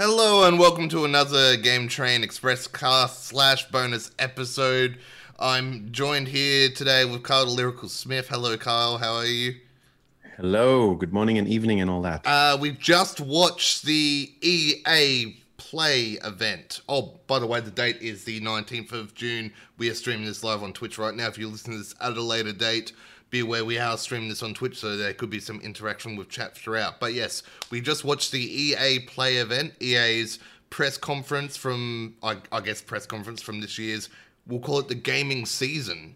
Hello and welcome to another Game Train Express cast slash bonus episode. I'm joined here today with Kyle the Lyrical Smith. Hello, Kyle. How are you? Hello. Good morning and evening and all that. Uh, we've just watched the EA Play event. Oh, by the way, the date is the 19th of June. We are streaming this live on Twitch right now. If you listen to this at a later date, be aware we are streaming this on Twitch, so there could be some interaction with chat throughout. But yes, we just watched the EA Play event, EA's press conference from, I, I guess, press conference from this year's, we'll call it the gaming season.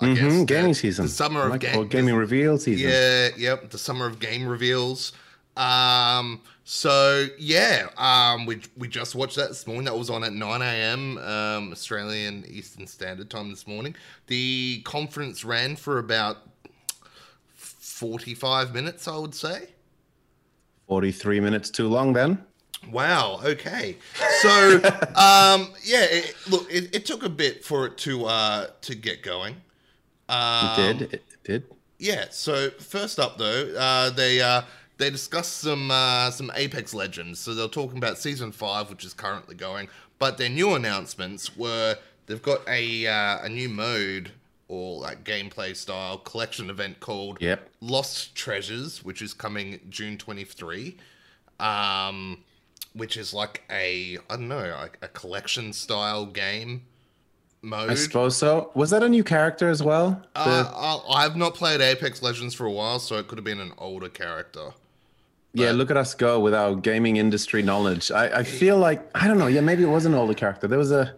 I Mhm, guess. gaming The- season. The summer I of like ga- or gaming reveal season. Yeah, yep, the summer of game reveals. Um, so yeah, um, we we just watched that this morning. That was on at nine a.m. Um, Australian Eastern Standard Time this morning. The conference ran for about forty-five minutes, I would say. 43 minutes too long then. Wow. Okay. So, um, yeah. It, look, it, it took a bit for it to uh to get going. Um, It did. It did. Yeah. So first up, though, uh, they uh, they discussed some uh, some Apex Legends. So they're talking about season five, which is currently going. But their new announcements were they've got a uh, a new mode or like gameplay style collection event called Yep. Lost Treasures, which is coming June twenty three. Um, which is like a I don't know like a collection style game mode. I suppose so. Was that a new character as well? Uh, The- I- I've not played Apex Legends for a while, so it could have been an older character. Yeah, look at us go with our gaming industry knowledge. I, I feel like I don't know. Yeah, maybe it was an older character. There was a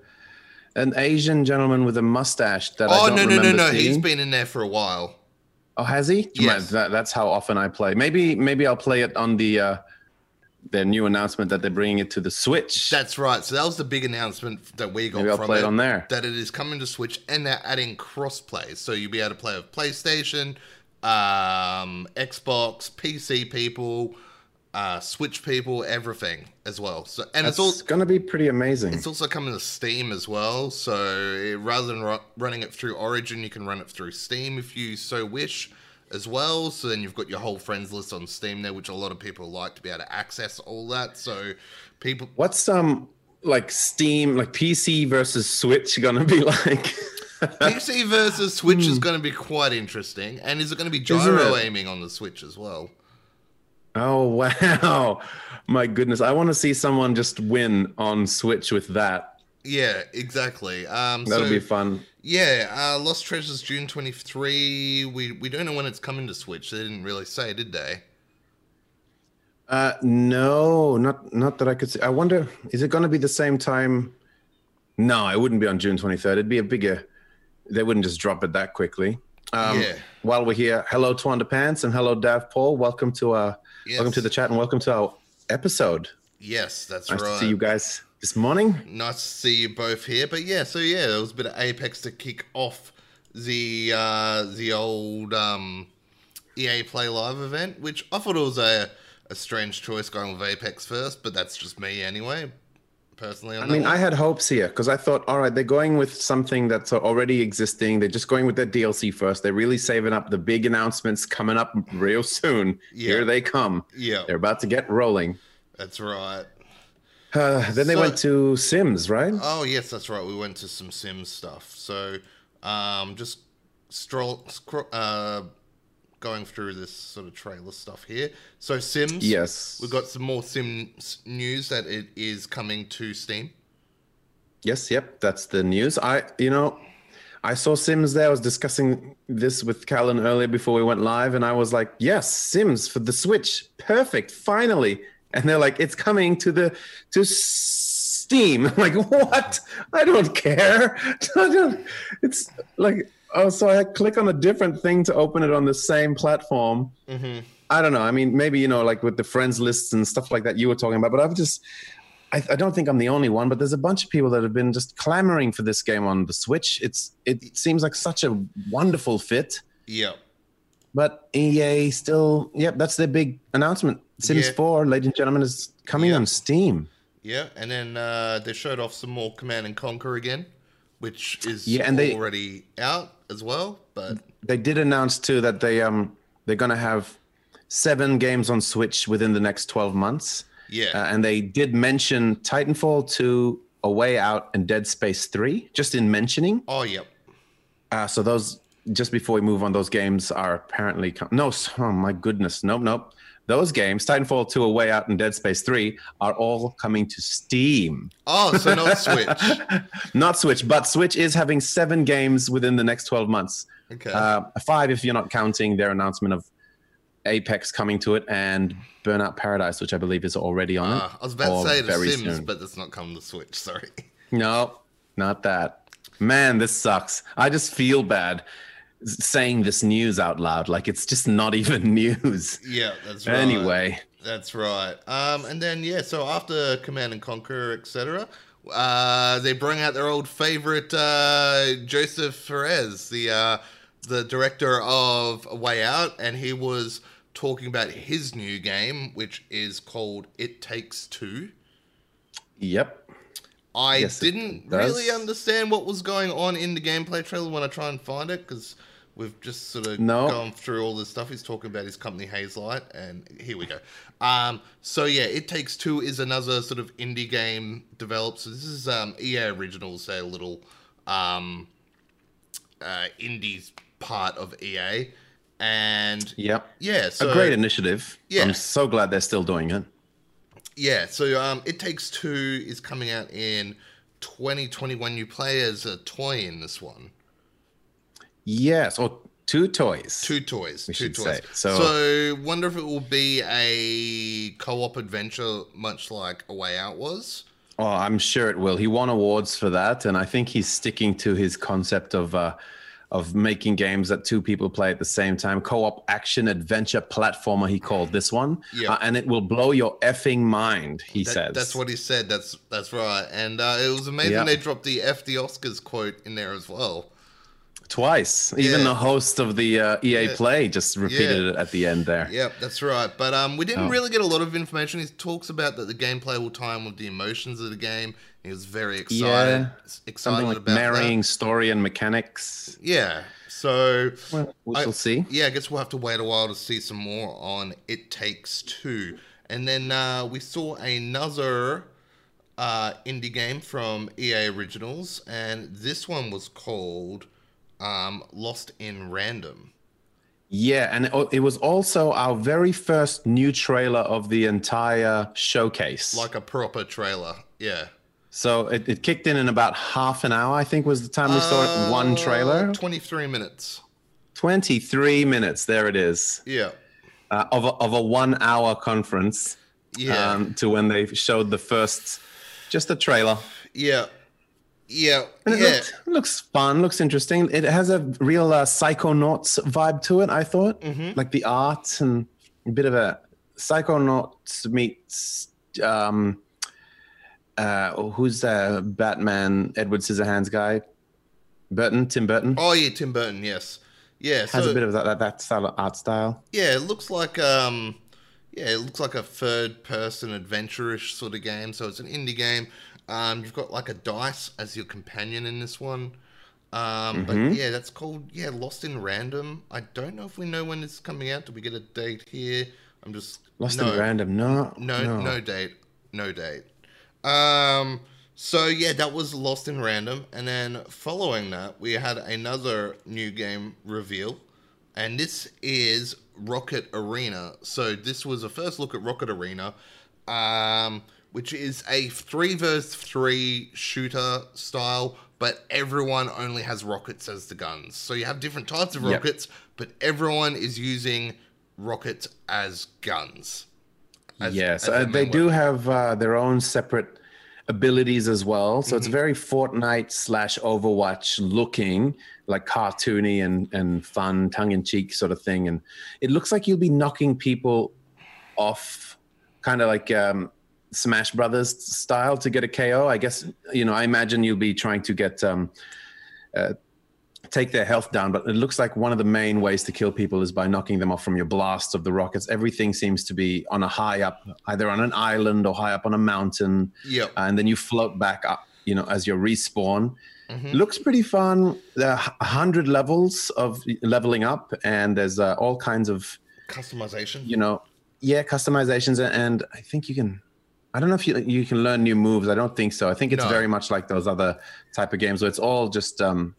an Asian gentleman with a mustache that I Oh don't no no no no! He's been in there for a while. Oh, has he? Yes. That, that's how often I play. Maybe maybe I'll play it on the uh, their new announcement that they're bringing it to the Switch. That's right. So that was the big announcement that we got Maybe I'll from play it, it on there. That it is coming to Switch, and they're adding crossplay, so you'll be able to play with PlayStation, um, Xbox, PC people, uh, Switch people, everything as well. So and That's it's all gonna be pretty amazing. It's also coming to Steam as well. So rather than ru- running it through Origin, you can run it through Steam if you so wish as well. So then you've got your whole friends list on Steam there, which a lot of people like to be able to access all that. So people, What's um like Steam like PC versus Switch gonna be like? PC versus Switch is going to be quite interesting. And is it going to be Hmm. Gyro aiming on the Switch as well? Oh wow, my goodness! I want to see someone just win on Switch with that. Yeah, exactly. Um, That'll so, be fun. Yeah, uh, Lost Treasures June 23. We, we don't know when it's coming to Switch. They didn't really say, did they? Uh, no, not not that I could see. I wonder, is it gonna be the same time? No, it wouldn't be on June twenty third. It'd be a bigger. They wouldn't just drop it that quickly. Um, Yeah. While we're here, hello to Pants and hello Dav Paul. Welcome to uh, welcome to the chat and welcome to our episode. Yes, that's Nice right. to see you guys this morning. Nice to see you both here. But yeah, so yeah, there was a bit of Apex to kick off the uh, the old um, EA Play Live event, which I thought it was a a strange choice going with Apex first, but that's just me anyway. Personally, on I mean, one. I had hopes here because I thought, all right, they're going with something that's already existing. They're just going with their DLC first. They're really saving up the big announcements coming up real soon. Yeah. Here they come. yeah, They're about to get rolling. that's right. Uh, then they went to Sims, right? Oh yes, that's right. We went to some Sims stuff. So, um, just stroll, scro- uh, going through this sort of trailer stuff here. So Sims. Yes. We've got some more Sims news that it is coming to Steam. Yes, yep, that's the news. I, you know, I saw Sims there. I was discussing this with Callan earlier before we went live, and I was like, "Yes, Sims for the Switch, perfect, finally!" And they're like, "It's coming to the to Steam." I'm like, "What? I don't care. I don't, it's like." Oh, so I click on a different thing to open it on the same platform. Mm-hmm. I don't know. I mean, maybe you know, like with the friends lists and stuff like that you were talking about. But I've just, I, I don't think I'm the only one. But there's a bunch of people that have been just clamoring for this game on the Switch. It's it seems like such a wonderful fit. Yep. But EA still, yep, that's their big announcement. Sims Yeah. 4, ladies and gentlemen, is coming on Steam. Yeah, and then uh, they showed off some more Command and Conquer again, which is Yeah, and they- already out as well. But They did announce too that they um they're gonna have seven games on Switch within the next 12 months. Yeah. Uh, and they did mention Titanfall 2, A Way Out, and Dead Space 3, just in mentioning. oh, yep. Uh, so those, just before we move on, those games are apparently com- no. Oh my goodness, nope, nope. Those games, Titanfall 2, A Way Out, and Dead Space 3, are all coming to Steam, Oh, so not Switch. not Switch. But Switch is having seven games within the next 12 months. Okay. Uh, five if you're not counting their announcement of Apex coming to it and Burnout Paradise, which I believe is already on Ah, it. I was about to say The Sims, soon. but it's not coming to Switch. Sorry. No, not that. Man, this sucks. I just feel bad saying this news out loud. Like it's just not even news. Yeah, that's right. Anyway, That's right. Um, and then yeah, so after Command and Conquer, etc., uh, they bring out their old favorite uh, Josef Fares, the uh, the director of A Way Out, and he was talking about his new game, which is called It Takes Two. yep. I Yes, didn't really understand what was going on in the gameplay trailer when I try and find it because we've just sort of No. gone through all this stuff. He's talking about his company Hazelight, and here we go. Um, so yeah, It Takes Two is another sort of indie game developed. So this is um, EA Originals, a little um, uh, indies part of EA, and Yep. yeah, so a great initiative. Yeah. I'm so glad they're still doing it. Yeah, so um, It Takes Two is coming out in 2021. You play as a toy in this one. Yes. Or two toys. Two toys. Two toys. So- So, wonder if it will be a co-op adventure, much like A Way Out was. Oh, I'm sure it will. He won awards for that, and I think he's sticking to his concept of uh, of making games that two people play at the same time. Co-op action adventure platformer. He called this one, Yeah. Uh, and it will blow your effing mind. He That- says. That's what he said. That's that's right. And uh, it was amazing Yeah. they dropped the F the Oscars quote in there as well. Twice. Even Yeah. the host of the uh, EA Yeah. Play just repeated Yeah. it at the end there. Yep, that's right. But um, we didn't Oh. really get a lot of information. He talks about that the gameplay will tie in with the emotions of the game. He was very excited, excited Something like about marrying that. story and mechanics. Yeah. So Well, we I- see. Yeah, I guess we'll have to wait a while to see some more on It Takes Two. And then uh, we saw another uh, indie game from EA Originals, and this one was called um, Lost in Random. Yeah, and it, it was also our very first new trailer of the entire showcase. Like a proper trailer. Yeah. So it, it kicked in in about half an hour, I think was the time we saw it. One Uh, trailer. 23 minutes. 23 minutes. There it is. Yeah. Uh, of, a, of a one hour conference Yeah. um, to when they showed the first, just a trailer. yeah. Yeah. And it yeah. looked, looks fun, looks interesting. It has a real uh, Psychonauts vibe to it, I thought. Mhm. Like the art and a bit of a Psychonauts meets. Um, uh, who's the Batman Edward Scissorhands guy? Burton, Tim Burton. Oh, yeah, Tim Burton, yes. Yeah. has so- a bit of that, that, that style of art style. Yeah, it looks like um yeah, it looks like a third person adventure-ish sort of game. So it's an indie game. Um you've got like a dice as your companion in this one. Um but Mhm. yeah, that's called yeah, Lost in Random. I don't know if we know when it's coming out. Do we get a date here? I'm just Lost no, in Random. No, No, no, date. No date. Um so yeah, that was Lost in Random, and then following that, we had another new game reveal, and this is Rocket Arena. So this was a first look at Rocket Arena, um, which is a three versus three shooter style, but everyone only has rockets as the guns. So you have different types of Yep. rockets, but everyone is using rockets as guns. As- yes, as uh, they do weapon. have uh, their own separate abilities as well. So Mm-hmm. it's very Fortnite slash Overwatch looking, like cartoony and and fun, tongue in cheek sort of thing. And it looks like you'll be knocking people off, kind of like um, Smash Brothers style to get a KO. I guess you know. I imagine you'll be trying to get. Um, uh, take their health down but it looks like one of the main ways to kill people is by knocking them off from your blasts of the rockets everything seems to be on a high up either on an island or high up on a mountain Yep. and then you float back up you know as you respawn Mhm. looks pretty fun there are 100 levels of leveling up and there's uh, all kinds of Customization. you know yeah customizations and i think you can I don't know if you you can learn new moves. I don't think so. I think it's No. very much like those other type of games where it's all just um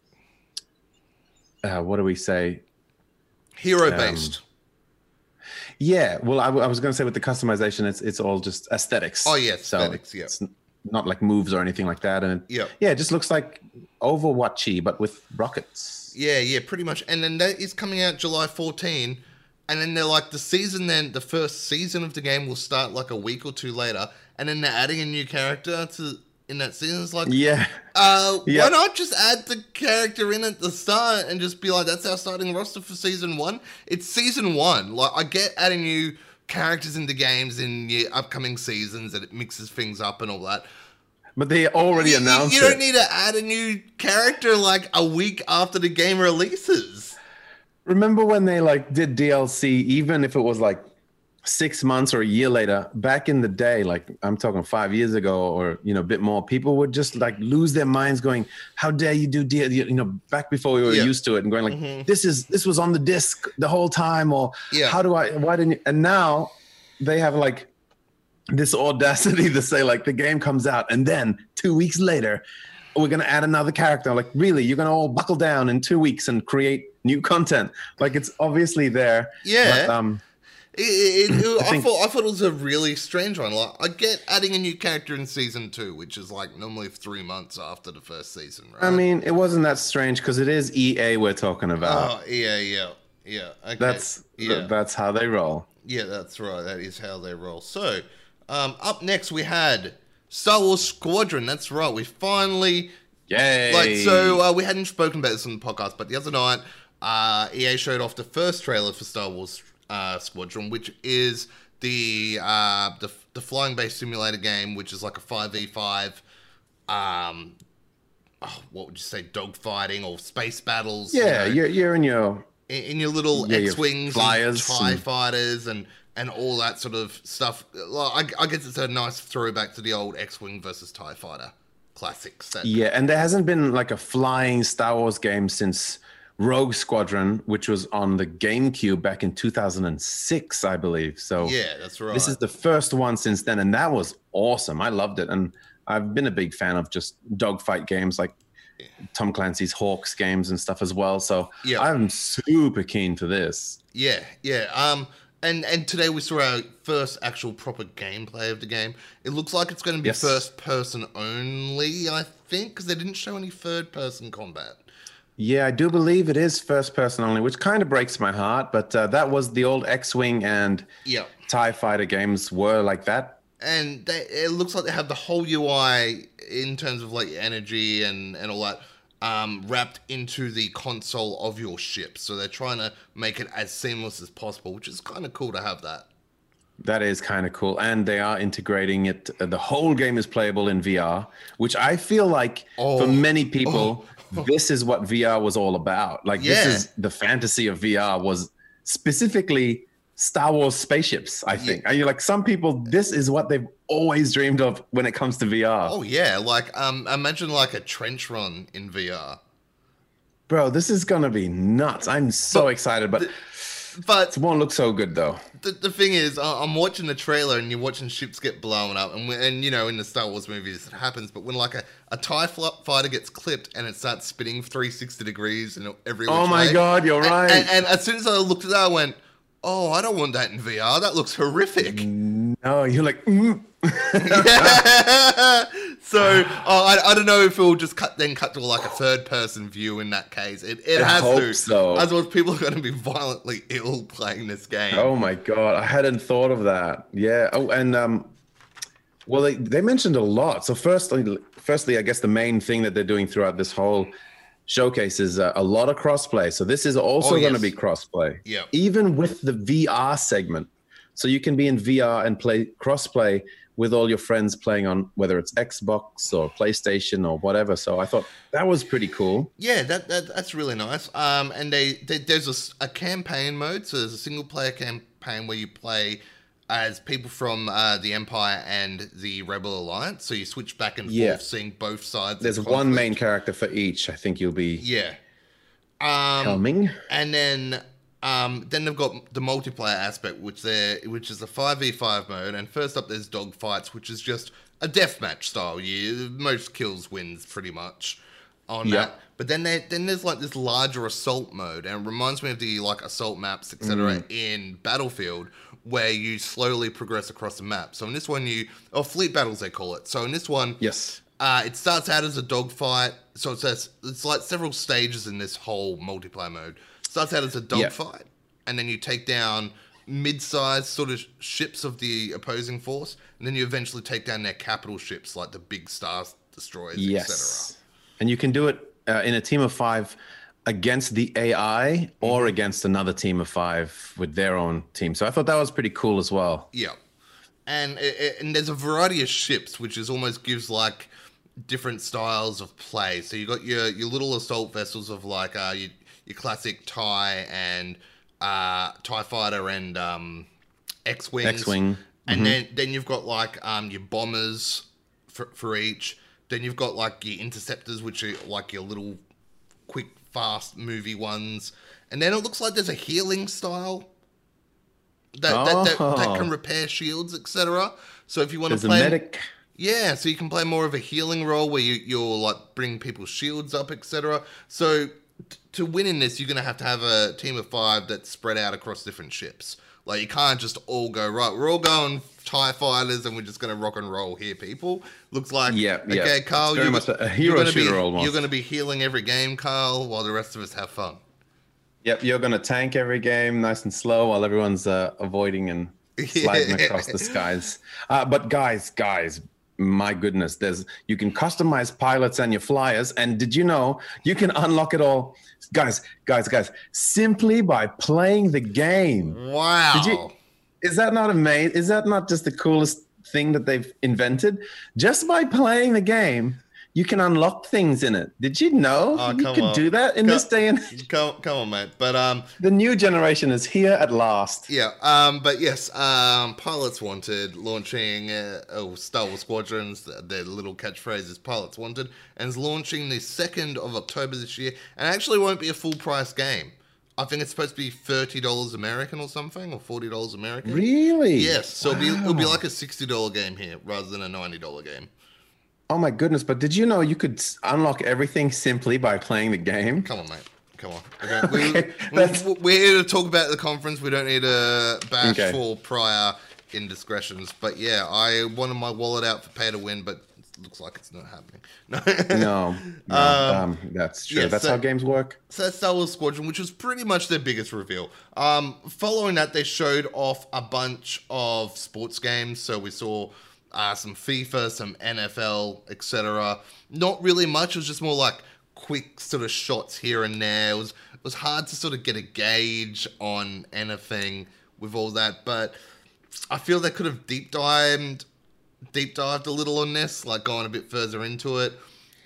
uh, what do we say? Hero based. Yeah, well, I, w- I was going to say with the customization, it's it's all just aesthetics. Oh, yeah, So aesthetics, yeah. It's n- not like moves or anything like that, and Yeah. yeah, it just looks like Overwatchy but with rockets. Yeah, yeah, pretty much. And then that is coming out July 14. And then they're like, the season then, the first season of the game will start like a week or two later. And then they're adding a new character to in that season. It's like, Yeah, uh, Yeah. why not just add the character in at the start and just be like, that's our starting roster for season one? It's season one. Like, I get adding new characters into games in your upcoming seasons and it mixes things up and all that. but they already You, you- announced you don't it. need to add a new character like a week after the game releases. Remember when they like did DLC, even if it was like six months or a year later, back in the day, like I'm talking five years ago or you know a bit more, people would just like lose their minds, going, "How dare you do deal?" You know, back before we were Yeah. used to it, and going like, "This is this was on the disc the whole time," or Yeah. "How do I? Why didn't?" You? And now they have like this audacity to say like the game comes out and then two weeks later we're going to add another character like really you're going to all buckle down in two weeks and create new content like it's obviously there Yeah. but, um It, it, it- I, think- thought I thought it was a really strange one. Like I get adding a new character in season two, which is like normally three months after the first season, right? i mean it wasn't that strange because it is ea we're talking about oh yeah, yeah, yeah. Okay. that's yeah, that's how they roll yeah, that's right. That is how they roll. So, um, up next we had Star Wars Squadron. That's right. We finally yay like so uh, we hadn't spoken about this on the podcast, but the other night uh, EA showed off the first trailer for Star Wars uh, Squadron, which is the uh, the the flying base simulator game, which is like a five v five. Um, oh, what would you say, dogfighting or space battles? you yeah know, you're, you're in your in, in your little Yeah, X-wings, flyers and Tie and- fighters, and and all that sort of stuff. Like, I, I guess it's a nice throwback to the old X-wing versus Tie fighter classics. That, Yeah, and there hasn't been like a flying Star Wars game since Rogue Squadron, which was on the GameCube back in 2006, I believe. So yeah, that's right. this is the first one since then, and that was awesome. I loved it, and I've been a big fan of just dogfight games like Tom Clancy's HAWX games and stuff as well. So Yeah. I'm super keen for this. Yeah, yeah. Um, and and today we saw our first actual proper gameplay of the game. It looks like it's going to be Yes. first person only. I think because they didn't show any third person combat. Yeah, I do believe it is first person only, which kind of breaks my heart. But uh, that was the old X-wing and Yeah, Tie Fighter games were like that. and they, it looks like they have the whole UI in terms of like energy and and all that. Um, wrapped into the console of your ship, so they're trying to make it as seamless as possible, which is kind of cool to have that. That is kind of cool, and they are integrating it. uh, The whole game is playable in VR, which I feel like Oh. for many people, this is what VR was all about. Like Yeah. this is the fantasy of VR was specifically Star Wars spaceships. I think. And you're like some people, this is what they've always dreamed of when it comes to VR. Oh yeah, like um, imagine like a trench run in VR. Bro, this is gonna be nuts. I'm so excited, but But it won't look so good though. the, the thing is, I'm watching the trailer and you're watching ships get blown up, and and you know in the Star Wars movies it happens. But when like a, a Tie fighter gets clipped and it starts spinning 360 degrees and every Oh my way, god, you're and, right. And, and as soon as I looked at that, I went, "Oh, I don't want that in VR. That looks horrific." no, you're like, mm. so oh, I, I don't know if it will just cut then cut to like a third person view in that case. It, it I has hope to. so. Otherwise, people are going to be violently ill playing this game. Oh my god, I hadn't thought of that. Yeah. Oh, and um, well, they, they mentioned a lot. So firstly, firstly, I guess the main thing that they're doing throughout this whole showcase is uh, a lot of crossplay. So this is also Oh, going to be crossplay. Yeah. Even with the VR segment, so you can be in VR and play crossplay with all your friends playing on whether it's Xbox or PlayStation or whatever. So I thought that was pretty cool. Yeah, that, that that's really nice. Um, and they, they there's a campaign mode, so there's a single player campaign where you play as people from uh, the Empire and the Rebel Alliance. So you switch back and Yeah. forth, seeing both sides. There's the one main character for each. I think you'll be Yeah. Um, coming. and then Um, then they've got the multiplayer aspect, which they which is a five v five mode. And first up, there's dog fights, which is just a deathmatch style. You most kills wins pretty much on Yeah. that. But then there, then there's like this larger assault mode, and it reminds me of the like assault maps, etc. in Battlefield, where you slowly progress across the map. So in this one, you or fleet battles they call it. So in this one, Yes. uh, it starts out as a dogfight. So it says it's like several stages in this whole multiplayer mode. Starts out as a Yeah. dogfight, and then you take down mid-sized sort of ships of the opposing force, and then you eventually take down their capital ships like the big star destroyers, etc. And you can do it uh, in a team of five against the AI or Mm-hmm. against another team of five with their own team. So I thought that was pretty cool as well. Yeah, and it, it- and there's a variety of ships, which is almost gives like different styles of play. So you got your your little assault vessels of like uh your, your classic Tie and uh Tie fighter and um X wings. X-wing. And then then you've got like um your bombers for for each. Then you've got like your interceptors, which are like your little quick, fast, movie ones. And then it looks like there's a healing style that, that, that, that Oh. can repair shields, etc. So if you want There's to a play, medic. yeah, so you can play more of a healing role where you you're like bring people's shields up, etc. So to win in this, you're gonna have to have a team of five that's spread out across different ships. Like you can't just all go right. We're all going Tie fighters, and we're just gonna rock and roll here, people. Looks like Yeah, yeah. Okay, Carl, you're, much a- a you're. You're gonna be healing every game, Carl, while the rest of us have fun. Yep, you're going to tank every game nice and slow while everyone's uh, avoiding and sliding Yeah. across the skies. Uh, but guys, guys, my goodness, there's you can customize pilots and your flyers. And did you know you can unlock it all, guys, guys, guys, simply by playing the game? Wow. Did you? Is that not amazing? Is that not just the coolest thing that they've invented? Just by playing the game, you can unlock things in it. Did you know Oh, you come could on. do that in Co- this day and age? Come, come on, mate. But um, The new generation is here at last. Yeah, um, but yes, um, Pilots Wanted launching, uh, oh, Star Wars Squadrons, their little catchphrase is Pilots Wanted, and is launching the 2nd of October this year, and actually won't be a full price game. I think it's supposed to be $30 American or something, or $40 American. Really? Yes, so it'll, be, it'll be like a $60 game here rather than a $90 game. Oh my goodness! But did you know you could unlock everything simply by playing the game? Come on, mate. Come on. Okay, we, Okay, we, that's- we're here to talk about the conference. We don't need to bash Okay. for prior indiscretions. But yeah, I wanted my wallet out for pay to win, but it looks like it's not happening. No. No, no um, that's true. yeah, that's so- how games work. So that's Star Wars Squadron, which was pretty much their biggest reveal. Um, following that, they showed off a bunch of sports games. So we saw uh, some FIFA, some NFL, etc. Not really much. It was just more like quick sort of shots here and there. It was it was hard to sort of get a gauge on anything with all that, but I feel they could have deep dived deep dived a little on this, like going a bit further into it.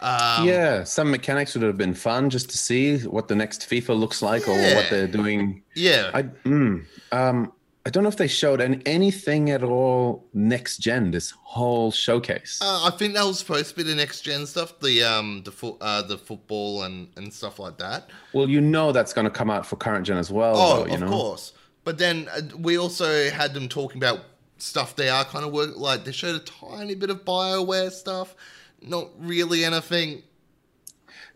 Um, yeah, some mechanics would have been fun just to see what the next FIFA looks like or what they're doing. yeah. I mm, um, I don't know if they showed any, anything at all next gen this whole showcase. Uh, I think that was supposed to be the next gen stuff, the um, the fo- uh, the football and and stuff like that. well, you know that's going to come out for current gen as well. Oh, though, of know? course. But then uh, we also had them talking about stuff they are kind of work like they showed a tiny bit of Bioware stuff, not really anything.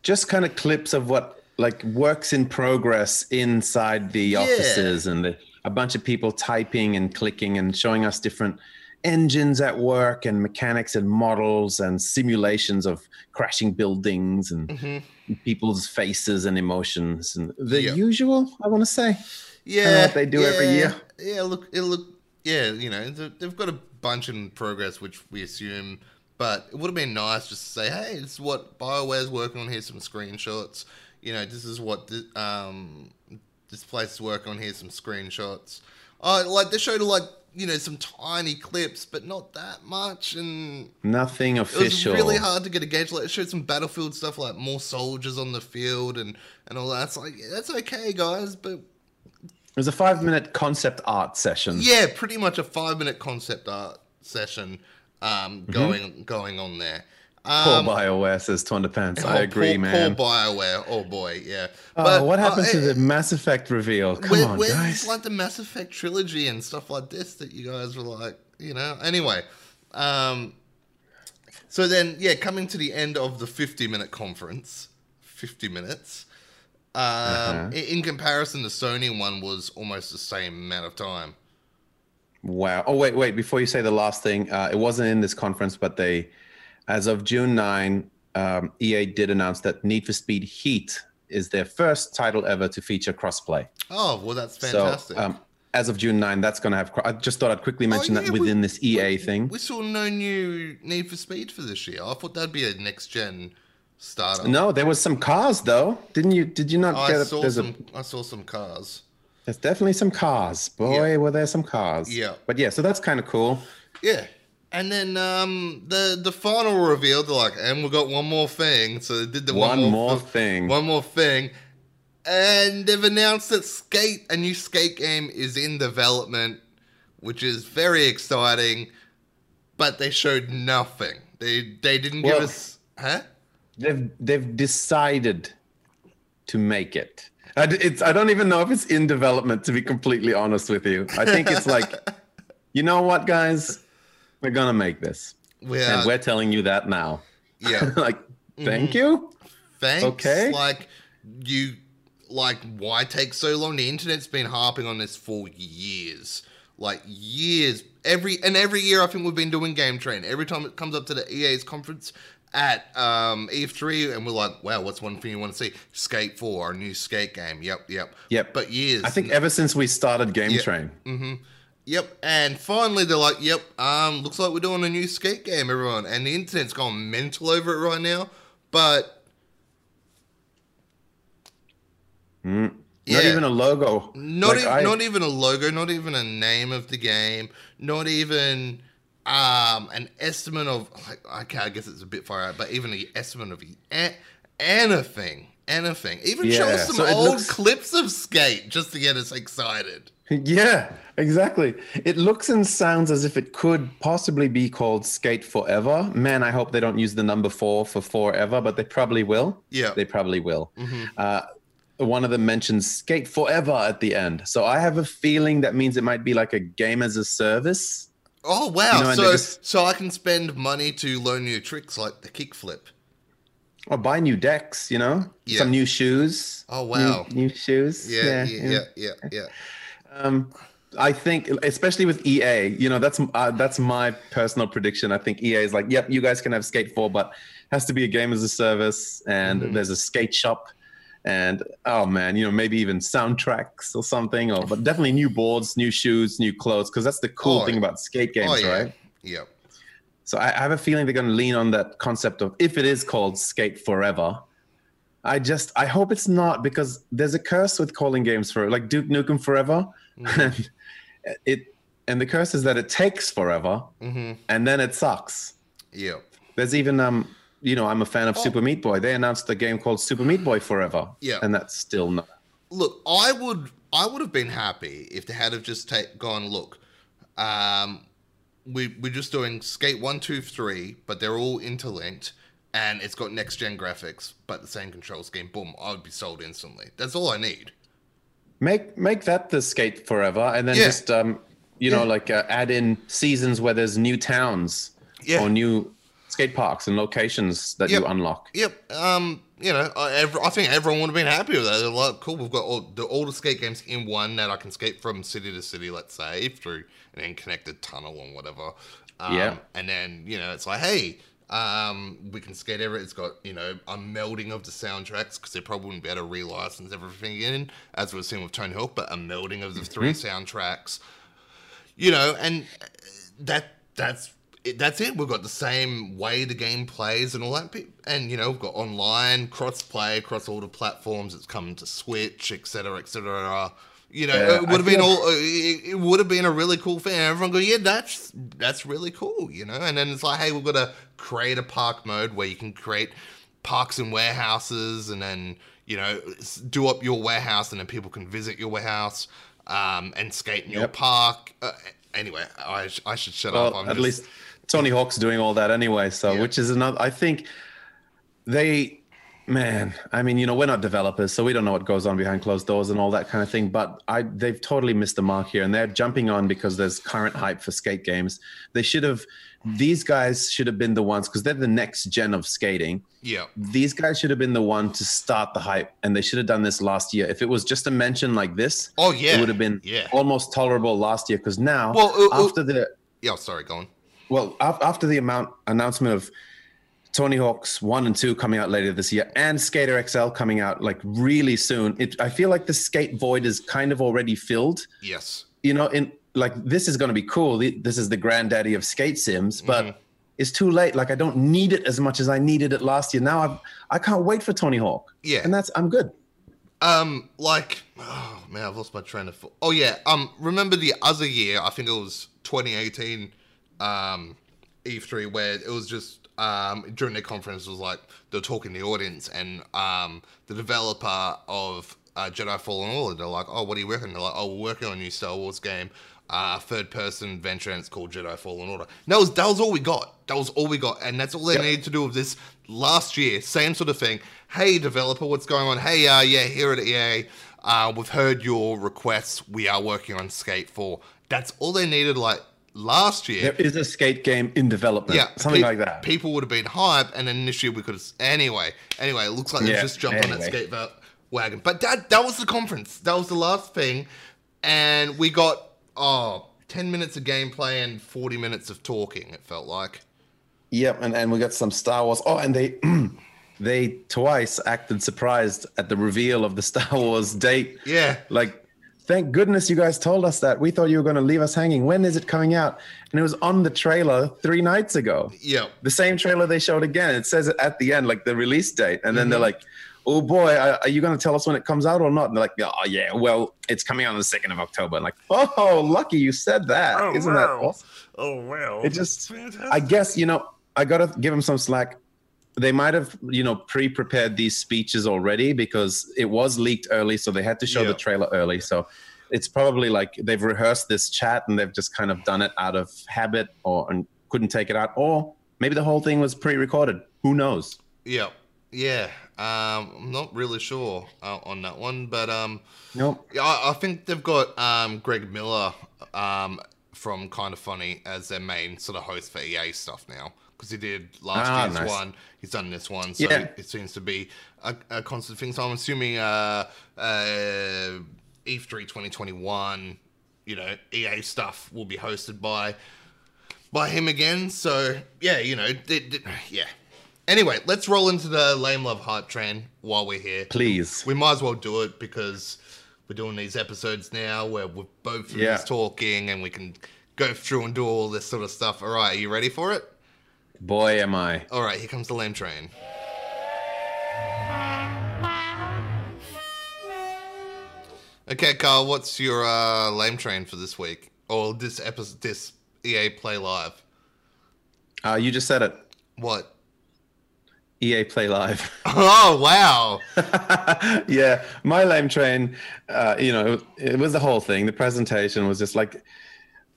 just kind of clips of what like works in progress inside the offices and the, a bunch of people typing and clicking and showing us different engines at work and mechanics and models and simulations of crashing buildings and Mm-hmm. people's faces and emotions and the Yeah. usual i want to say Yeah, what they do every year. Yeah, look, it look, yeah, you know, they've got a bunch in progress, which we assume. But it would have been nice just to say, hey, this is what Bioware's working on. Here's some screenshots. You know, this is what thi- um, this place to work on. Here's some screenshots. Uh, like they showed like you know some tiny clips, but not that much, and nothing official. it was really hard to get a gauge. Like it showed some battlefield stuff, like more soldiers on the field and and all that. It's like yeah, that's okay, guys, but it was a five minute concept art session yeah, pretty much a five minute concept art session um, Mm-hmm. going going on there. Poor Bioware says to Underpants. I Oh, agree, poor, man. Poor Bioware. Oh boy, yeah. Oh, what happened uh, to the Mass Effect reveal? Come where- on, where's guys. like the Mass Effect trilogy and stuff like this that you guys were like, you know? Anyway, um, so then, yeah, coming to the end of the 50 minute conference, 50 minutes. Um, Uh-huh. in comparison, the Sony one was almost the same amount of time. Wow. Oh, wait, wait. Before you say the last thing, uh, it wasn't in this conference, but they, as of June 9, um, EA did announce that Need for Speed Heat is their first title ever to feature crossplay. Oh, well, that's fantastic. So, um, as of June 9, that's going to have. I just thought I'd quickly mention Oh, yeah, that we- within this EA thing. we saw no new Need for Speed for this year. I thought that'd be a next gen starter. no, there was some cars though. Didn't you? Did you not I get? A, saw there's, some. a, I saw some cars. there's definitely some cars. Boy, Yeah. were there some cars. Yeah. But yeah, so that's kind of cool. Yeah. And then um, the the final reveal, they're like, and we got one more thing. So they did the one, One more more thing. One more thing. And they've announced that Skate, a new Skate game, is in development, which is very exciting. But they showed nothing. They they didn't give us, huh? They've they've decided to make it. I, it's, I don't even know if it's in development, to be completely honest with you. I think it's like, you know what, guys, we're gonna make this, We and we're telling you that now. yeah. like, thank you. Thanks. Okay. Like you like why take so long? The internet's been harping on this for years. Like years. Every and every year I think we've been doing game train. Every time it comes up to the EA's conference at um E3 and we're like, wow, what's one thing you want to see? Skate 4, our new skate game. Yep, yep. Yep. But years. I think ever since we started Game Yeah. Train, Yep, and finally they're like, "Yep, um, looks like we're doing a new skate game, everyone." And the internet's gone mental over it right now. But not Yeah. even a logo. Not Like, even, not even a logo, not even a name of the game, not even um an estimate of like okay, I guess it's a bit far out, but even an estimate of anything, anything. Even show us some so old looks- clips of skate just to get us excited. Yeah, exactly. It looks and sounds as if it could possibly be called Skate Forever. Man, I hope they don't use the number four for forever, but they probably will. Yeah. They probably will. Uh, one of them mentions Skate Forever at the end. So I have a feeling that means it might be like a game as a service. Oh wow! You know, so just- so I can spend money to learn new tricks like the kickflip. Or buy new decks, you know? Yeah. Some new shoes. Oh, wow. New, shoes. Yeah, yeah, yeah, yeah, yeah. Um, I think, especially with EA, you know, that's uh, that's my personal prediction. I think EA is like, yep, you guys can have Skate 4, but has to be a game as a service, and Mm-hmm. there's a skate shop, and oh man, you know, maybe even soundtracks or something, or but definitely new boards, new shoes, new clothes, because that's the cool Oh, thing about skate games, Oh yeah, right? yeah. So I, I have a feeling they're going to lean on that concept of if it is called Skate Forever. I just I hope it's not because there's a curse with calling games for like Duke Nukem Forever, and it and the curse is that it takes forever Mm-hmm. and then it sucks. Yeah. There's even um you know I'm a fan of Super Meat Boy. They announced a game called Super Meat Boy Forever. Yeah. and that's still not. Look, I would I would have been happy if they had have just take, gone, look, um, we, we're just doing Skate 1, 2, 3, but they're all interlinked, and it's got next gen graphics, but the same control scheme. Boom, I would be sold instantly. That's all I need. Make make that the Skate Forever, and then Yeah. just um you know like uh, add in seasons where there's new towns Yeah. or new skate parks and locations that Yep. you unlock. Yep. Um, you know, I, I think everyone would have been happy with that. They're like, cool, we've got all the, all the skate games in one that I can skate from city to city, let's say, through an then connected tunnel or whatever. Um, Yeah. And then, you know, it's like, hey, um, we can skate every. It's got, you know, a melding of the soundtracks because they probably wouldn't be able to relicense everything in, as we've seen with Tony Hawk, but a melding of the 3 soundtracks you know, and that that's it, that's it. We've got the same way the game plays and all that, and you know, we've got online cross play across all the platforms. It's coming to Switch, etc., etc. You know, Yeah, it would have been all. It, it would have been a really cool thing. And everyone go, yeah, that's that's really cool. You know, and then it's like, hey, we've got to create a park mode where you can create parks and warehouses, and then you know, do up your warehouse, and then people can visit your warehouse um, and skate in your park. Uh, anyway, I, I should shut up. I'm at just least Tony Hawk's doing all that anyway. So, Yeah. which is another. I think they, man. I mean, you know, we're not developers, so we don't know what goes on behind closed doors and all that kind of thing. But I, they've totally missed the mark here, and they're jumping on because there's current hype for skate games. They should have. These guys should have been the ones because they're the next gen of skating Yeah. these guys should have been the one to start the hype and they should have done this last year if it was just a mention like this Oh yeah. it would have been Yeah. almost tolerable last year because now Well, uh, uh, after the Yeah. Sorry. Go on. Well after the amount announcement of tony hawk's 1 and 2 coming out later this year and skater xl coming out like really soon it, i feel like the skate void is kind of already filled Yes. you know in like this is going to be cool this is the granddaddy of skate sims but Mhm. it's too late like i don't need it as much as i needed it last year now I've, i can't wait for tony hawk Yeah. and that's i'm good Um, like, oh man, I've lost my train of thought. Oh yeah, um, remember the other year? I think it was 2018, um, E3, where it was just um during the conference it was like they were talking to the audience, and um, the developer of uh, Jedi Fallen Order, they're like, oh, what are you working? They're like, oh, we're working on a new Star Wars game. Uh, third person adventure and it's called Jedi Fallen Order. And that was that was all we got. That was all we got, and that's all they Yep. needed to do with this last year. Same sort of thing. Hey, developer, what's going on? Hey, uh, yeah, here at EA, uh, we've heard your requests. We are working on Skate 4. That's all they needed. Like last year, there is a skate game in development yeah, something pe- like that People would have been hype, and then this year we could have. Anyway, anyway, it looks like they've just jumped on that skate va- wagon. But that that was the conference. That was the last thing, and we got oh 10 minutes of gameplay and 40 minutes of talking. It felt like. Yep, and, and we got some Star Wars. Oh, and they they twice acted surprised at the reveal of the Star Wars date. Yeah. Like, thank goodness you guys told us that. We thought you were going to leave us hanging. When is it coming out? And it was on the trailer three nights ago. Yeah. The same trailer they showed again. It says it at the end, like the release date, and then they're Mhm. like. Oh boy, are you going to tell us when it comes out or not? And they're like, oh yeah, well, it's coming out on the second of October. And like, oh, lucky you said that. Oh, not wow. that awesome? Oh wow. It just- I guess you know I gotta give them some slack. They might have you know pre-prepared these speeches already because it was leaked early, so they had to show Yeah. the trailer early. So it's probably like they've rehearsed this chat and they've just kind of done it out of habit or and couldn't take it out, or maybe the whole thing was pre-recorded. Who knows? Yeah, yeah. Um, I'm not really sure uh, on that one, but um, Nope. yeah, I, I think they've got um Greg Miller um from Kind of Funny as their main sort of host for EA stuff now because he did last Ah, year's nice. one. He's done this one, so Yeah. it seems to be a, a constant thing. So I'm assuming uh, uh, E3 2021, you know, EA stuff will be hosted by by him again. So yeah, you know, d- d- yeah. Anyway, let's roll into the lame love hype train while we're here. Please. We might as well do it because we're doing these episodes now where we're both Yeah. talking and we can go through and do all this sort of stuff. All right, are you ready for it? Boy, am I. All right, here comes the lame train. Okay, Carl, what's your uh, lame train for this week or this episode, this EA Play Live? Uh, you just said it. What? EA Play Live. Oh wow! yeah, my lame train. Uh, you know, it was the whole thing. The presentation was just like,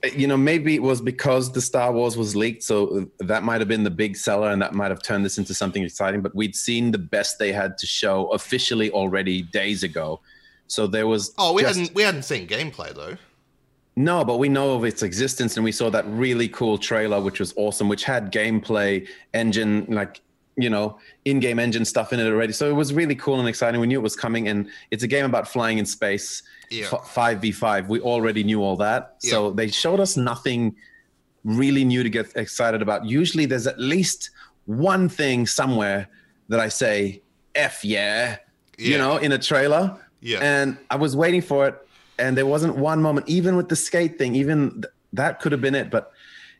Uh, you know, maybe it was because the Star Wars was leaked, so uh, that might have been the big seller, and that might have turned this into something exciting. But we'd seen the best they had to show officially already days ago, so there was. Oh, we just- hadn't we hadn't seen gameplay though. no, but we know of its existence, and we saw that really cool trailer, which was awesome, which had gameplay engine, like you know, in-game engine stuff in it already. So it was really cool and exciting. We knew it was coming, and it's a game about flying in space. Yeah. Five v five. We already knew all that, so they showed us nothing really new to get excited about. Usually, there's at least one thing somewhere that I say, "F yeah," you know, in a trailer. Yeah. And I was waiting for it, and there wasn't one moment, even with the skate thing, even th- that could have been it. But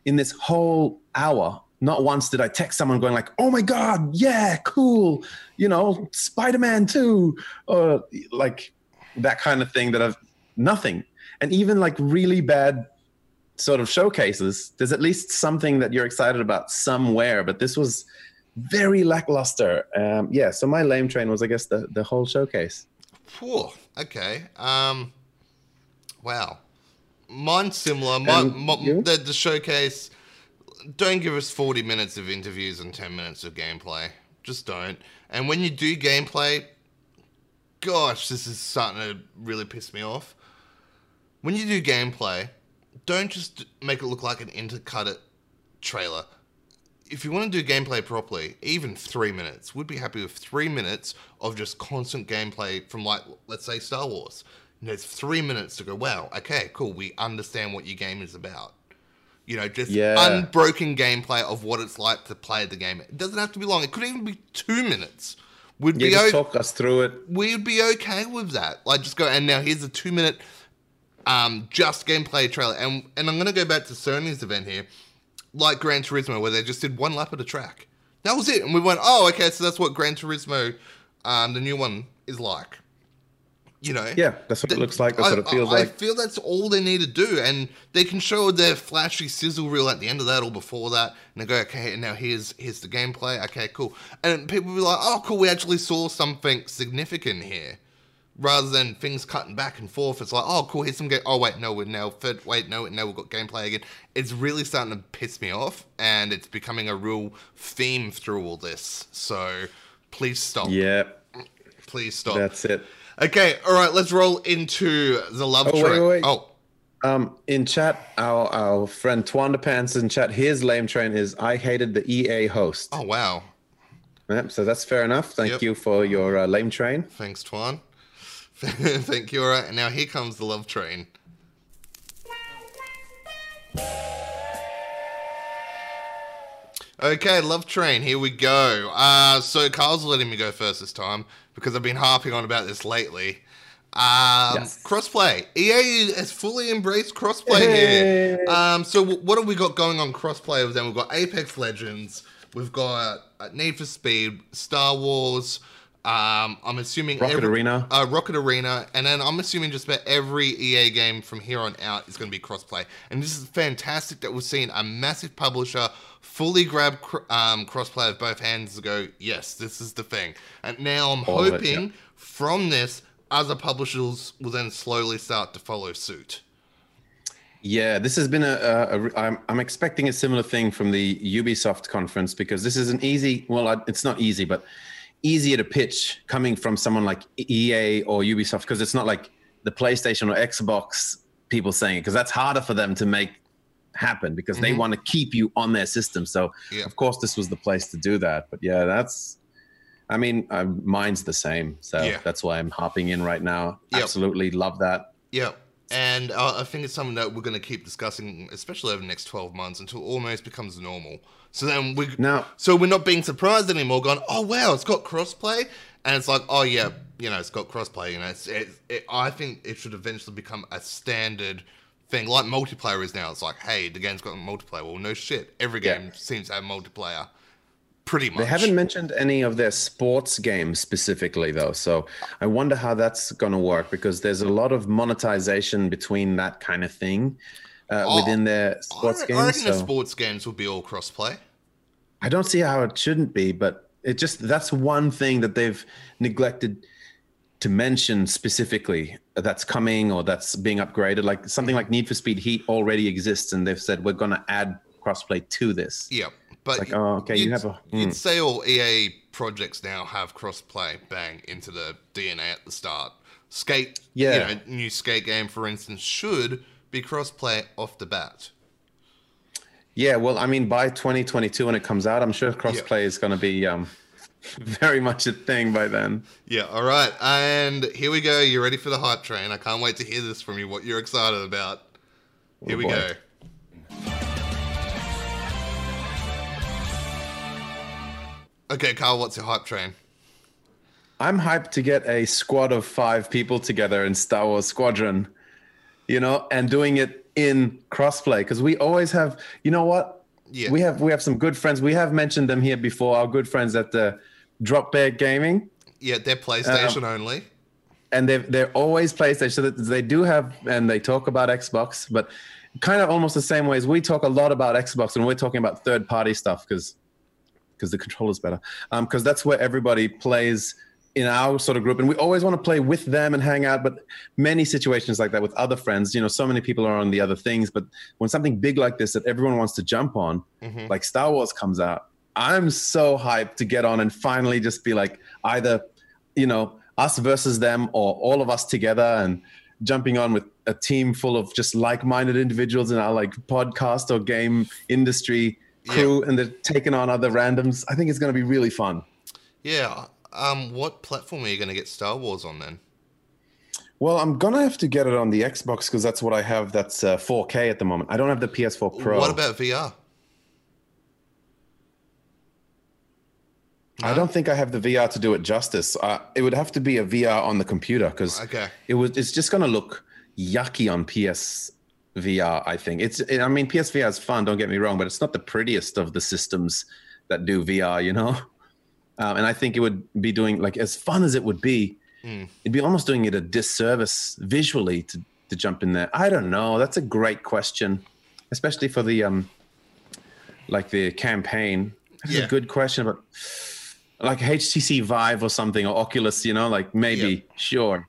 in this whole hour, not once did I text someone going like, "Oh my god, yeah, cool," you know, Spider-Man 2, or like that kind of thing. That I've nothing, and even like really bad sort of showcases. There's at least something that you're excited about somewhere, but this was very lackluster. Um, yeah, so my lame train was, I guess, the the whole showcase. Phew, okay. Um. Wow. Mine's similar. My, my, the, the showcase. Don't give us 40 minutes of interviews and 10 minutes of gameplay. Just don't. And when you do gameplay, gosh, this is starting to really piss me off. When you do gameplay, don't just make it look like an intercut it trailer. If you want to do gameplay properly, even three minutes, we'd be happy with three minutes of just constant gameplay from, like, let's say Star Wars. And there's three minutes to go, wow, okay, cool, we understand what your game is about. You know, just Yeah. unbroken gameplay of what it's like to play the game. It doesn't have to be long. It could even be two minutes. We'd Yeah, be just o- talk us through it. we'd be okay with that. Like, just go and now here's a two minute, um, just gameplay trailer. And and I'm gonna go back to Sony's event here, like Gran Turismo, where they just did one lap of the track. That was it, and we went, oh, okay, so that's what Gran Turismo, um, the new one is like. You know, Yeah, that's what it looks like. That's I, what it feels I- I feel that's all they need to do, and they can show their flashy sizzle reel at the end of that or before that, and they go, okay, now here's here's the gameplay. Okay, cool, and people will be like, oh, cool, we actually saw something significant here, rather than things cutting back and forth. It's like, oh, cool, here's some game. Oh, wait, no, we're now third. Wait, no, now we've got gameplay again. It's really starting to piss me off, and it's becoming a real theme through all this. So please stop. Yeah, Please stop. that's it. Okay, all right, let's roll into the love Oh, train. wait, wait. Oh, Um, in chat, our our friend Twanda Pants in chat, his lame train is I hated the EA host. oh wow. Yep, so that's fair enough. Thank Yep. you for your uh, lame train. Thanks, Twan. Thank you. All right, and now here comes the love train. Okay, love train. Here we go. Uh, so Carl's letting me go first this time because I've been harping on about this lately. Um, Yes. Crossplay. EA has fully embraced crossplay here. Um, so w- what have we got going on crossplay with them? We've got Apex Legends. We've got uh, Need for Speed, Star Wars. Um, I'm assuming Rocket Arena. uh, Rocket Arena, and then I'm assuming just about every EA game from here on out is going to be crossplay. And this is fantastic that we're seeing a massive publisher fully grab cr- um, crossplay with both hands and go, yes, this is the thing. And now I'm All of it, hoping yeah. from this, other publishers will then slowly start to follow suit. Yeah, this has been a. a, a I'm, I'm expecting a similar thing from the Ubisoft conference because this is an easy. Well, I- it's not easy, but easier to pitch coming from someone like EA or Ubisoft because it's not like the PlayStation or Xbox people saying it because that's harder for them to make happen because they Mhm. want to keep you on their system. So Yeah. of course this was the place to do that. But yeah, that's. I mean, uh, mine's the same, so Yeah. that's why I'm hopping in right now. Yep. Absolutely love that. Yeah. And uh, I think it's something that we're going to keep discussing, especially over the next 12 months until it almost becomes normal. So then we Now, So we're not being surprised anymore, going, oh wow, it's got crossplay, and it's like, oh yeah, you know, it's got crossplay. You know, it's, it, it, I think it should eventually become a standard thing, like multiplayer is now. It's like, hey, the game's got multiplayer. Well, no shit, every Yeah. game seems to have multiplayer, pretty much. They haven't mentioned any of their sports games specifically, though. So I wonder how that's going to work because there's a lot of monetization between that kind of thing uh, Oh, within their sports I games. reckon the sports games will be all crossplay. I don't see how it shouldn't be, but it just that's one thing that they've neglected to mention specifically that's coming or that's being upgraded. Like something like Need for Speed Heat already exists, and they've said we're going to add crossplay to this. Yeah, but like, oh, okay, you you'd- have a- You'd hmm. say all EA projects now have crossplay bang into the DNA at the start. Skate, Yeah. you know, new skate game, for instance, should be crossplay off the bat. Yeah, well, I mean, by 2022 when it comes out, I'm sure crossplay is going to be um, very much a thing by then. Yeah, all right, and here we go. You ready for the hype train? I can't wait to hear this from you. What you're excited about? Here Oh, we boy. go. Okay, Carl, what's your hype train? I'm hyped to get a squad of five people together in Star Wars Squadron, you know, and doing it in crossplay because we always have, you know what? Yeah. We have we have some good friends. We have mentioned them here before. Our good friends at the Drop Bear Gaming, Yeah, they're PlayStation um, only. and they they're always PlayStation. So they do have, and they talk about Xbox, but kind of almost the same way as we talk a lot about Xbox and we're talking about third party stuff because because the controller's better. Um, because that's where everybody plays in our sort of group and we always want to play with them and hang out but many situations like that with other friends you know so many people are on the other things but when something big like this that everyone wants to jump on Mhm. like star wars comes out i'm so hyped to get on and finally just be like either you know us versus them or all of us together and jumping on with a team full of just like-minded individuals in our like podcast or game industry crew and they're taking on other randoms i think it's going to be really fun Yeah. Um, what platform are you going to get Star Wars on then? Well, I'm gonna have to get it on the Xbox because that's what I have. That's uh, 4K at the moment. I don't have the PS4 Pro. What about VR? I don't think I have the VR to do it justice. Uh, it would have to be a VR on the computer because Okay. it was. It's just gonna look yucky on PS VR. I think it's. I mean, PSVR is fun. Don't get me wrong, but it's not the prettiest of the systems that do VR. You know, um, and I think it would be doing like as fun as it would be. Mm. It'd be almost doing it a disservice visually to to jump in there. I don't know. That's a great question, especially for the um, like the campaign. That's Yeah. a good question, but like HTC Vive or something or Oculus, you know, like maybe Yeah. sure.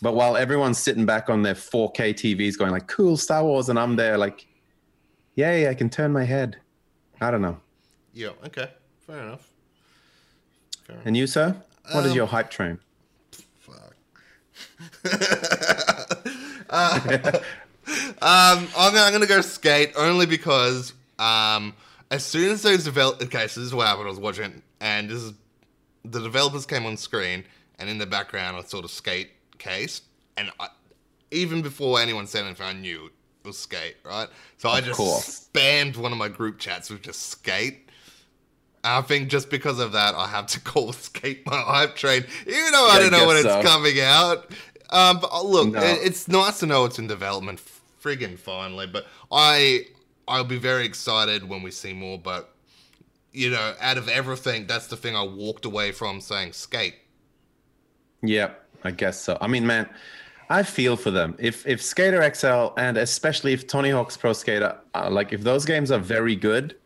But while everyone's sitting back on their 4K TVs going like cool Star Wars and I'm there like yay, I can turn my head. I don't know. Yeah. Okay. Fair enough. Fair enough. And you, sir? What is Um, your hype train? Fuck. Uh, um, I'm, gonna- I'm gonna go skate only because um, as soon as those develop, okay, so this is what happened. I was watching, and this is the developers came on screen, and in the background I saw the skate case, and I, even before anyone said anything, I knew it was skate, right? So I just course. spammed one of my group chats with just skate. I think just because of that, I have to call Skate my hype train, even though I Yeah, I don't know when guess it's coming out. Um, but uh, look, No. it- it's nice to know it's in development, friggin' finally. But I, I'll be very excited when we see more. But you know, out of everything, that's the thing I walked away from saying Skate. Yeah, I guess so. I mean, man, I feel for them. If if Skater XL and especially if Tony Hawk's Pro Skater, uh, like if those games are very good,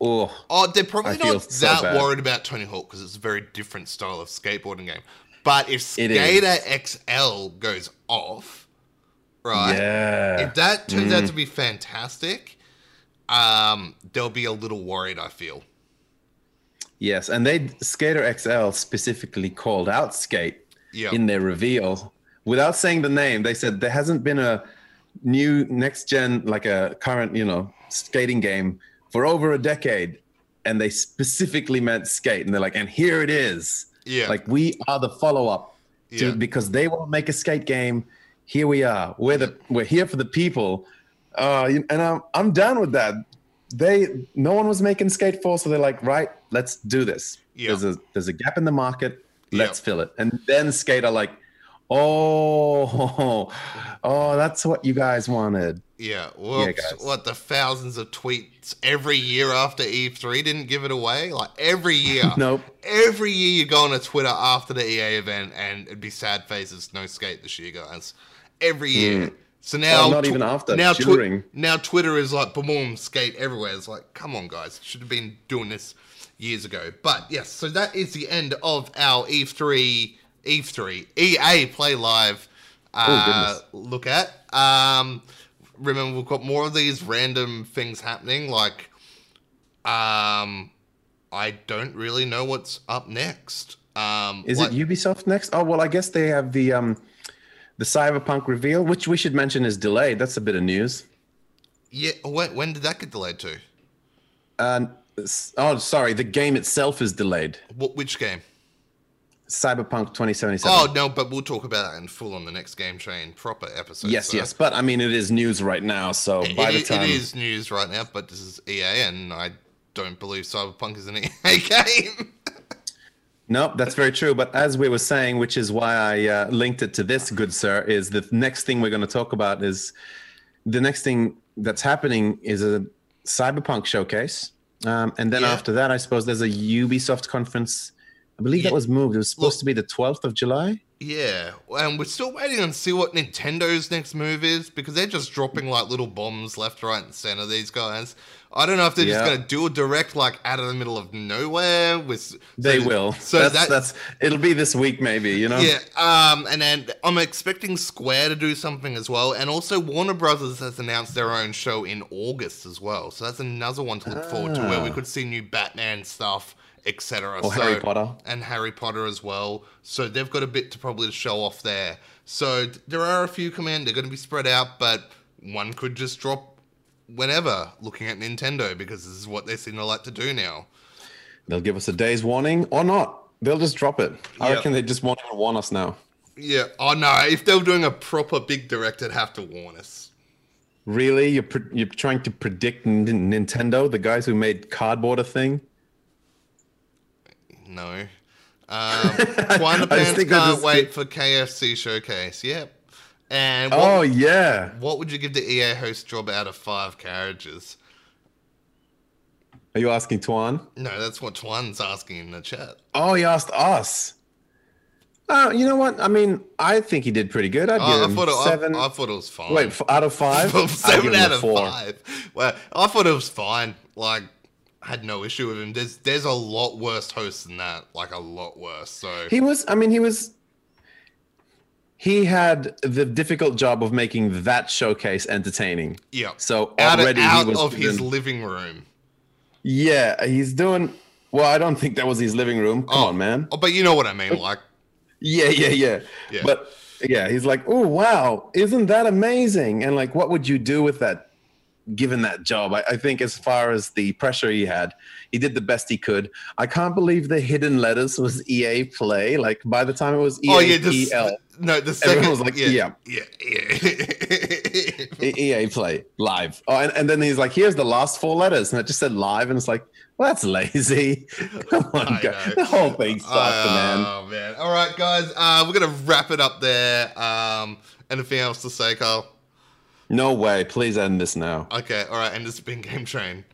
oh, Oh, they're probably I not so that bad. worried about Tony Hawk because it's a very different style of skateboarding game. But if Skater XL goes off, right? yeah, If that turns Mm. out to be fantastic, um, they'll be a little worried. I feel. yes, and they Skater XL specifically called out Skate Yeah. in their reveal without saying the name. They said there hasn't been a new next gen like a current you know skating game for over a decade, and they specifically meant Skate, and they're like, and here it is. Yeah. Like we are the follow up to Yeah. because they won't make a skate game. Here we are. We're the we're here for the people. Uh, and I'm I'm down with that. They no one was making Skate 4, so they're like, right, let's do this. Yeah. There's a there's a gap in the market. Let's Yeah. fill it. And then Skate are like, oh, oh, that's what you guys wanted. Yeah, whoops, guys. what the thousands of tweets every year after E3 didn't give it away? Like every year. Nope. Every year you go on a Twitter after the EA event and it'd be sad faces, no skate this year, guys. Every hmm. year. So now Oh, not tw- even after, now, twi- now Twitter is like boom, skate everywhere. It's like, come on, guys, should have been doing this years ago. But yes, so that is the end of our E E3, E3, EA Play Live uh, look at. Um, remember, we've got more of these random things happening. Like, um, I don't really know what's up next. Um, Is like- it Ubisoft next? Oh well, I guess they have the um the Cyberpunk reveal, which we should mention is delayed. That's a bit of news. Yeah. When, when did that get delayed to? S- oh, sorry, the game itself is delayed. What, which game? Cyberpunk 2077. Oh no, but we'll talk about that in full on the next Game Train proper episode. yes, so- yes, but I mean it is news right now. So It- by it- the time it is news right now, but this is EA, and I don't believe Cyberpunk is an EA game. No, that's very true. But as we were saying, which is why I uh, linked it to this, good sir, is the next thing we're going to talk about is the next thing that's happening is a cyberpunk showcase. Um, and then Yeah. after that, I suppose there's a Ubisoft conference. I believe Yeah. that was moved. It was supposed Look- to be the 12th of July. Yeah, and we're still waiting on see what Nintendo's next move is because they're just dropping like little bombs left, right, and center. These guys. I don't know if they're Yeah. just going to do a direct like out of the middle of nowhere with. They so- will. So that's, that, that's it'll be this week maybe, you know? Yeah, um, and then I'm expecting Square to do something as well, and also Warner Brothers has announced their own show in August as well. So that's another one to look forward to, where we Ah. could see new Batman stuff, etc. Or so, Harry Potter. and Harry Potter as well. So they've got a bit to probably show off there. So there are a few coming. in. They're going to be spread out, but one could just drop whenever. Looking at Nintendo because this is what they seem to like to do now. They'll give us a day's warning or not. They'll just drop it. I Yep. reckon they just won't even warn us now. Yeah. Oh no! If they were doing a proper big direct, they'd have to warn us. Really? You're pre- you're trying to predict N- Nintendo, the guys who made cardboard a thing? No. Um, Twan the I just Pants can't just- wait for KFC showcase. Yep. And what, Oh yeah. what would you give the EA host job out of five carriages? Are you asking Twan? No, that's what Twan's asking in the chat. Oh, he asked us. Uh, you know what? I mean, I think he did pretty good. I'd Oh, give I, him thought it, seven. I, I thought it was fine. Wait, f- out of five? Seven out of four. five. Well, I thought it was fine. Like, I had no issue with him. There's there's a lot worse hosts than that. Like a lot worse. So He was. I mean, he was. He had the difficult job of making that showcase entertaining. yeah. So out of, already out he was of his living room. Yeah, he's doing. Well, I don't think that was his living room. Come Oh. on, man. Oh, but you know what I mean. Like, Yeah, yeah, yeah. Yeah. But yeah, he's like, oh wow, isn't that amazing? And like, what would you do with that? Given that job, I, I think as far as the pressure he had, he did the best he could. I can't believe the hidden letters was EA Play. Like by the time it was EA oh yeah, the, PL, no, the second Everyone was like, yeah, yeah, yeah. EA Play live. Oh, and, and then he's like, here's the last four letters, and it just said live, and it's like, well, that's lazy. Come on, guys. The whole thing sucked, man. Oh man! All right, guys, uh, we're gonna wrap it up there. Um, anything else to say, Carl? No way. Please end this now. Okay, all right, end this been Game Train.